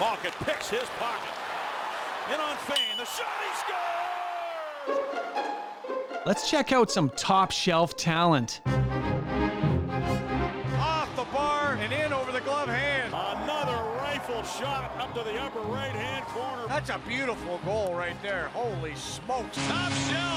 Malkin picks his pocket. In on Fayne, the shot, he scores! Let's check out some top shelf talent. Off the bar and in over the glove hand. Another rifle shot up to the upper right hand corner. That's a beautiful goal right there. Holy smokes. Top shelf.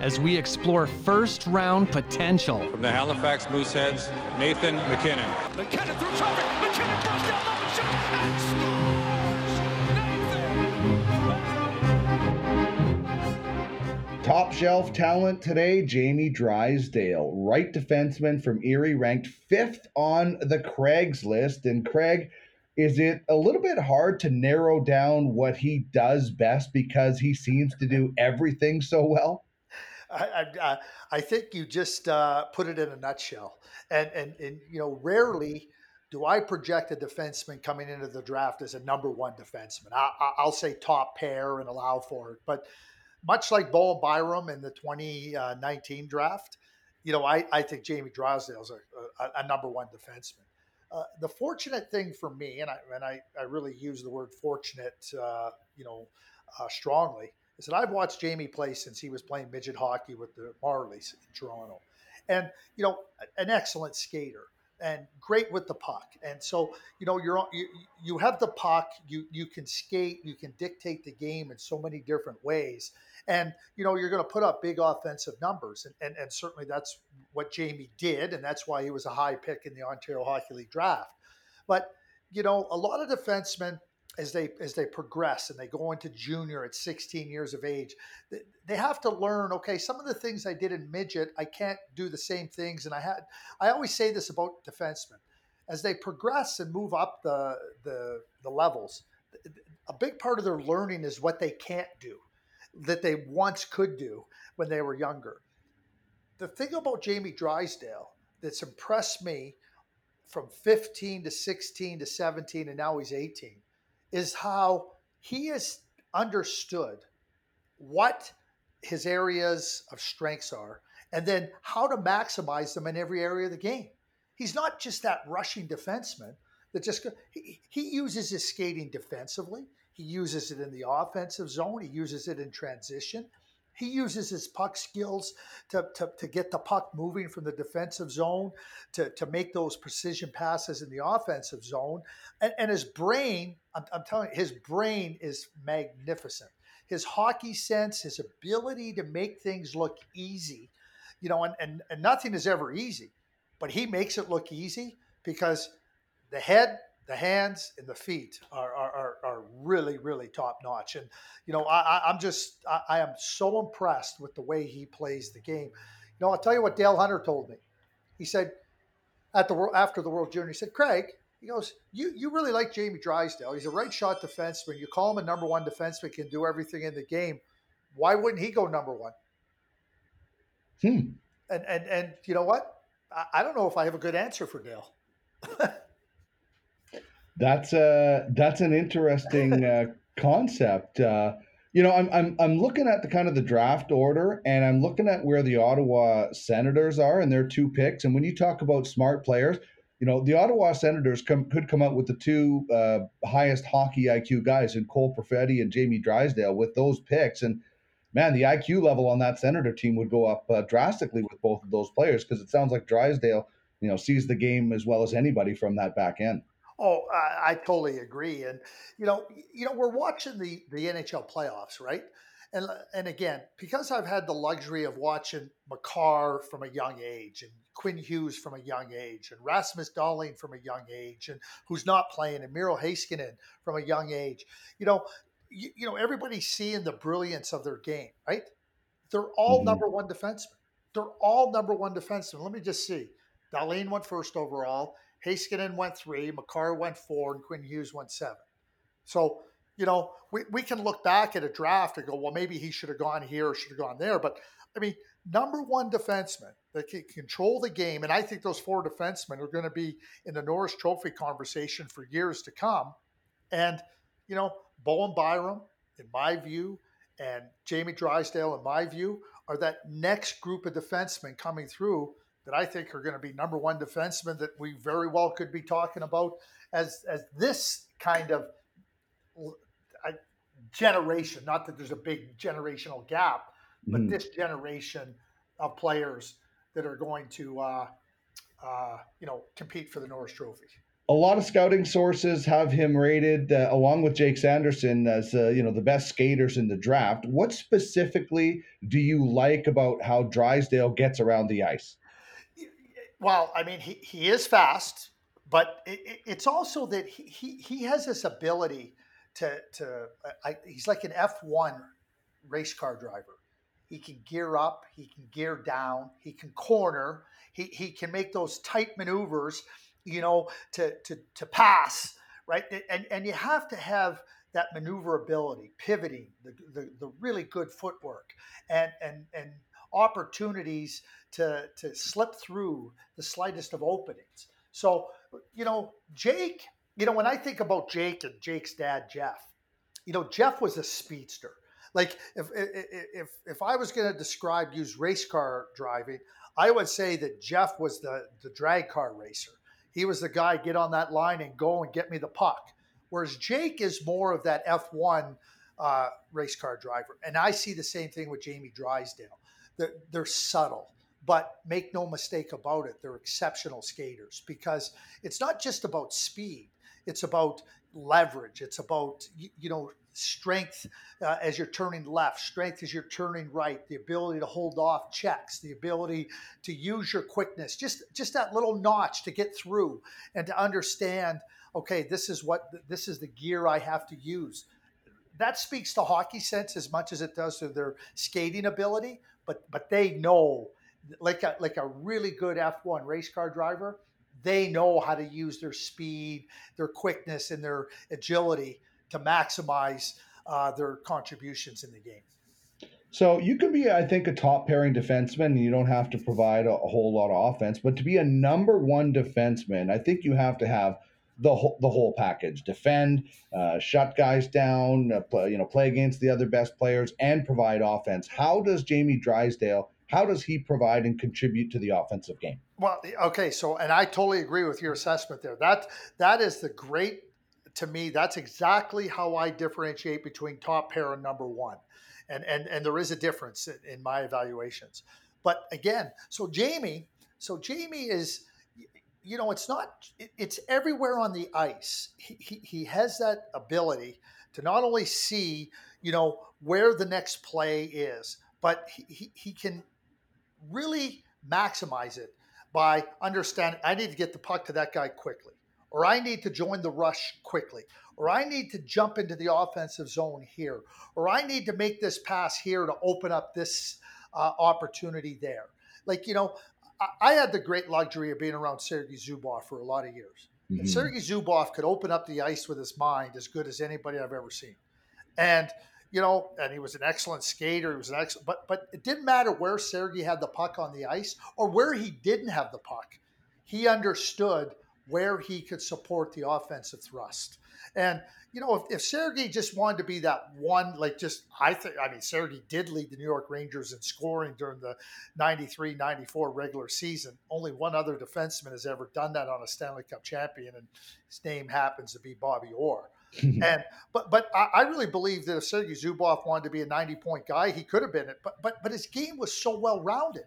As we explore first round potential. From the Halifax Mooseheads, Nathan McKinnon. MacKinnon through traffic. MacKinnon goes down the shot and scores. Top shelf talent today, Jamie Drysdale, right defenseman from Erie, ranked fifth on the Craig's list. And Craig, is it a little bit hard to narrow down what he does best because he seems to do everything so well? I, I, I think you just uh, put it in a nutshell. And, and, and, you know, rarely do I project a defenseman coming into the draft as a number one defenseman. I, I'll say top pair and allow for it. But much like Bowen Byram in the 2019 draft, you know, I, I think Jamie Drysdale is a, a, a, number one defenseman. Uh, the fortunate thing for me, and I, and I, I really use the word fortunate, uh, you know, uh, strongly, I said, I've watched Jamie play since he was playing midget hockey with the Marlies in Toronto. And, you know, an excellent skater and great with the puck. And so, you know, you're you, you have the puck, you you can skate, you can dictate the game in so many different ways. And, you know, you're going to put up big offensive numbers. And, and, and certainly that's what Jamie did. And that's why he was a high pick in the Ontario Hockey League draft. But, you know, a lot of defensemen – as they as they progress and they go into junior at 16 years of age they have to learn okay some of the things i did in midget i can't do the same things. And i had i always say this about defensemen as they progress and move up the the, the levels a big part of their learning is what they can't do that they once could do when they were younger. The thing about jamie drysdale that's impressed me from 15 to 16 to 17 and now he's 18 is how he has understood what his areas of strengths are and then how to maximize them in every area of the game. He's not just that rushing defenseman that just he, he uses his skating defensively. He uses it in the offensive zone. He uses it in transition. He uses his puck skills to, to, to get the puck moving from the defensive zone to, to make those precision passes in the offensive zone. And, and his brain, I'm, I'm telling you, his brain is magnificent. His hockey sense, his ability to make things look easy, you know, and, and, and nothing is ever easy, but he makes it look easy because the head the hands and the feet are, are, are, really, really top notch. And, you know, I, I'm just, I, I, am so impressed with the way he plays the game. You know, I'll tell you what Dale Hunter told me. He said, at the world, after the World Junior, he said, Craig, he goes, you, you really like Jamie Drysdale. He's a right shot defenseman. You call him a number one defenseman, can do everything in the game. Why wouldn't he go number one? Hmm. And, and, and you know what? I, I don't know if I have a good answer for Dale. That's a that's an interesting uh, concept. Uh, you know, I'm, I'm I'm looking at the kind of the draft order, and I'm looking at where the Ottawa Senators are and their two picks. And when you talk about smart players, you know, the Ottawa Senators come, could come out with the two uh, highest hockey IQ guys in Cole Perfetti and Jamie Drysdale with those picks. And man, the IQ level on that Senator team would go up uh, drastically with both of those players because it sounds like Drysdale, you know, sees the game as well as anybody from that back end. Oh, I, I, totally agree. And you know, you know, we're watching the the NHL playoffs, right? And and again, because I've had the luxury of watching Makar from a young age, and Quinn Hughes from a young age, and Rasmus Dahlin from a young age, and who's not playing, and Miro Heiskanen from a young age. You know, you, you know, everybody's seeing the brilliance of their game, right? They're all mm-hmm. number one defensemen. They're all number one defensemen. Let me just see. Dahlin went first overall. Heiskanen went three, Makar went four, and Quinn Hughes went seven. So, you know, we, we can look back at a draft and go, well, maybe he should have gone here or should have gone there. But I mean, number one defenseman that can control the game, and I think those four defensemen are going to be in the Norris Trophy conversation for years to come. And, you know, Bowen Byram, in my view, and Jamie Drysdale, in my view, are that next group of defensemen coming through that I think are going to be number one defensemen that we very well could be talking about as as this kind of generation. Not that there's a big generational gap, but mm-hmm. this generation of players that are going to, uh, uh, you know, compete for the Norris Trophy. A lot of scouting sources have him rated, uh, along with Jake Sanderson, as uh, you know the best skaters in the draft. What specifically do you like about how Drysdale gets around the ice? Well, I mean, he, he is fast, but it, it's also that he, he, he has this ability to to I, he's like an F1 race car driver. He can gear up, he can gear down, he can corner, he, he can make those tight maneuvers, you know, to to to pass, right? And and you have to have that maneuverability, pivoting, the, the, the really good footwork and and and opportunities to to slip through the slightest of openings. So, you know, Jake you know, when I think about Jake and Jake's dad, Jeff, you know, Jeff was a speedster. Like if if if I was going to describe use race car driving, I would say that Jeff was the the drag car racer. He was the guy get on that line and go and get me the puck. Whereas Jake is more of that F1 uh, race car driver, and I see the same thing with Jamie Drysdale. They're, they're subtle but make no mistake about it, they're exceptional skaters because it's not just about speed. It's about leverage. It's about you know strength uh, as you're turning left, strength as you're turning right, the ability to hold off checks, the ability to use your quickness, just just that little notch to get through and to understand. Okay, this is what this is the gear I have to use. That speaks to hockey sense as much as it does to their skating ability. But but they know like a, like a really good F1 race car driver they know how to use their speed, their quickness, and their agility to maximize uh, their contributions in the game. So you can be, I think, a top pairing defenseman, and you don't have to provide a, a, whole lot of offense. But to be a number one defenseman, I think you have to have the whole, the whole package: defend, uh, shut guys down, uh, play, you know, play against the other best players, and provide offense. How does Jamie Drysdale how does he provide and contribute to the offensive game? Well, okay, so and I totally agree with your assessment there. That that is the great to me. That's exactly how I differentiate between top pair and number one, and and and there is a difference in, in my evaluations. But again, so Jamie, so Jamie is you know, it's not, it's everywhere on the ice. He, he, he, has that ability to not only see, you know, where the next play is, but he, he can really maximize it by understanding I need to get the puck to that guy quickly, or I need to join the rush quickly, or I need to jump into the offensive zone here, or I need to make this pass here to open up this uh, opportunity there. Like, you know, I, had the great luxury of being around Sergei Zubov for a lot of years. Mm-hmm. And Sergei Zubov could open up the ice with his mind as good as anybody I've ever seen. And you know, and he was an excellent skater. He was an excellent, but but it didn't matter where Sergey had the puck on the ice or where he didn't have the puck. He understood where he could support the offensive thrust. And you know, if, if Sergey just wanted to be that one, like just I think, I mean, Sergey did lead the New York Rangers in scoring during the 93-94 regular season. Only one other defenseman has ever done that on a Stanley Cup champion, and his name happens to be Bobby Orr. and but but I, really believe that if Sergei Zubov wanted to be a 90 point guy, he could have been it. But but but his game was so well rounded,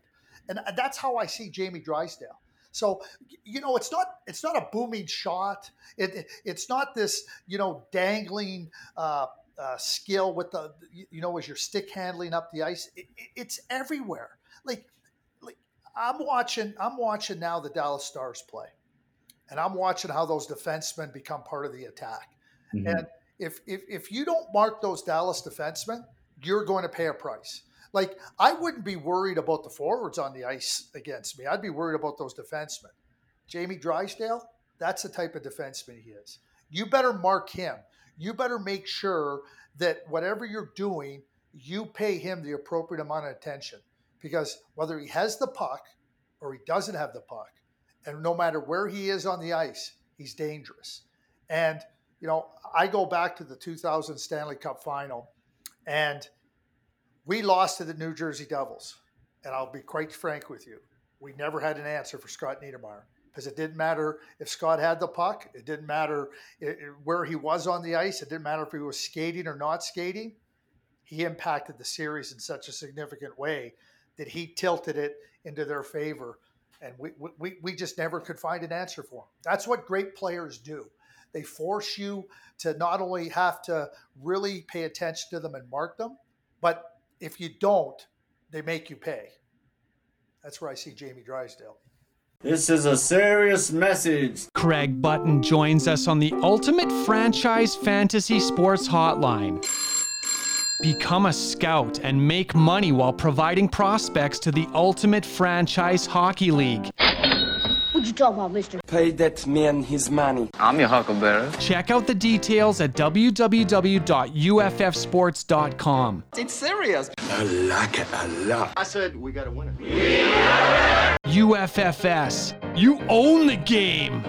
and that's how I see Jamie Drysdale. So you know, it's not it's not a booming shot. It it's not this you know dangling. Uh, uh, skill with the you know as you're stick handling up the ice it, it, it's everywhere like like i'm watching i'm watching now the dallas stars play and i'm watching how those defensemen become part of the attack Mm-hmm. And if, if if you don't mark those Dallas defensemen, you're going to pay a price. Like I wouldn't be worried about the forwards on the ice against me. I'd be worried about those defensemen. Jamie Drysdale, that's the type of defenseman he is. You better mark him. You better make sure that whatever you're doing, you pay him the appropriate amount of attention. Because whether he has the puck or he doesn't have the puck, and no matter where he is on the ice, he's dangerous. And you know, I go back to the 2000 Stanley Cup final, and we lost to the New Jersey Devils. And I'll be quite frank with you, we never had an answer for Scott Niedermayer because it didn't matter if Scott had the puck. It didn't matter where he was on the ice. It didn't matter if he was skating or not skating. He impacted the series in such a significant way that he tilted it into their favor. And we, we, we just never could find an answer for him. That's what great players do. They force you to not only have to really pay attention to them and mark them, but if you don't, they make you pay. That's where I see Jamie Drysdale. This is a serious message. Craig Button joins us on the Ultimate Franchise Fantasy Sports Hotline. Become a scout and make money while providing prospects to the Ultimate Franchise Hockey League. What you talking about, mister? Pay that man his money. I'm your huckleberry. Check out the details at www.uffsports.com. It's serious. I like it a lot. I said we got a winner. UFFS. You own the game.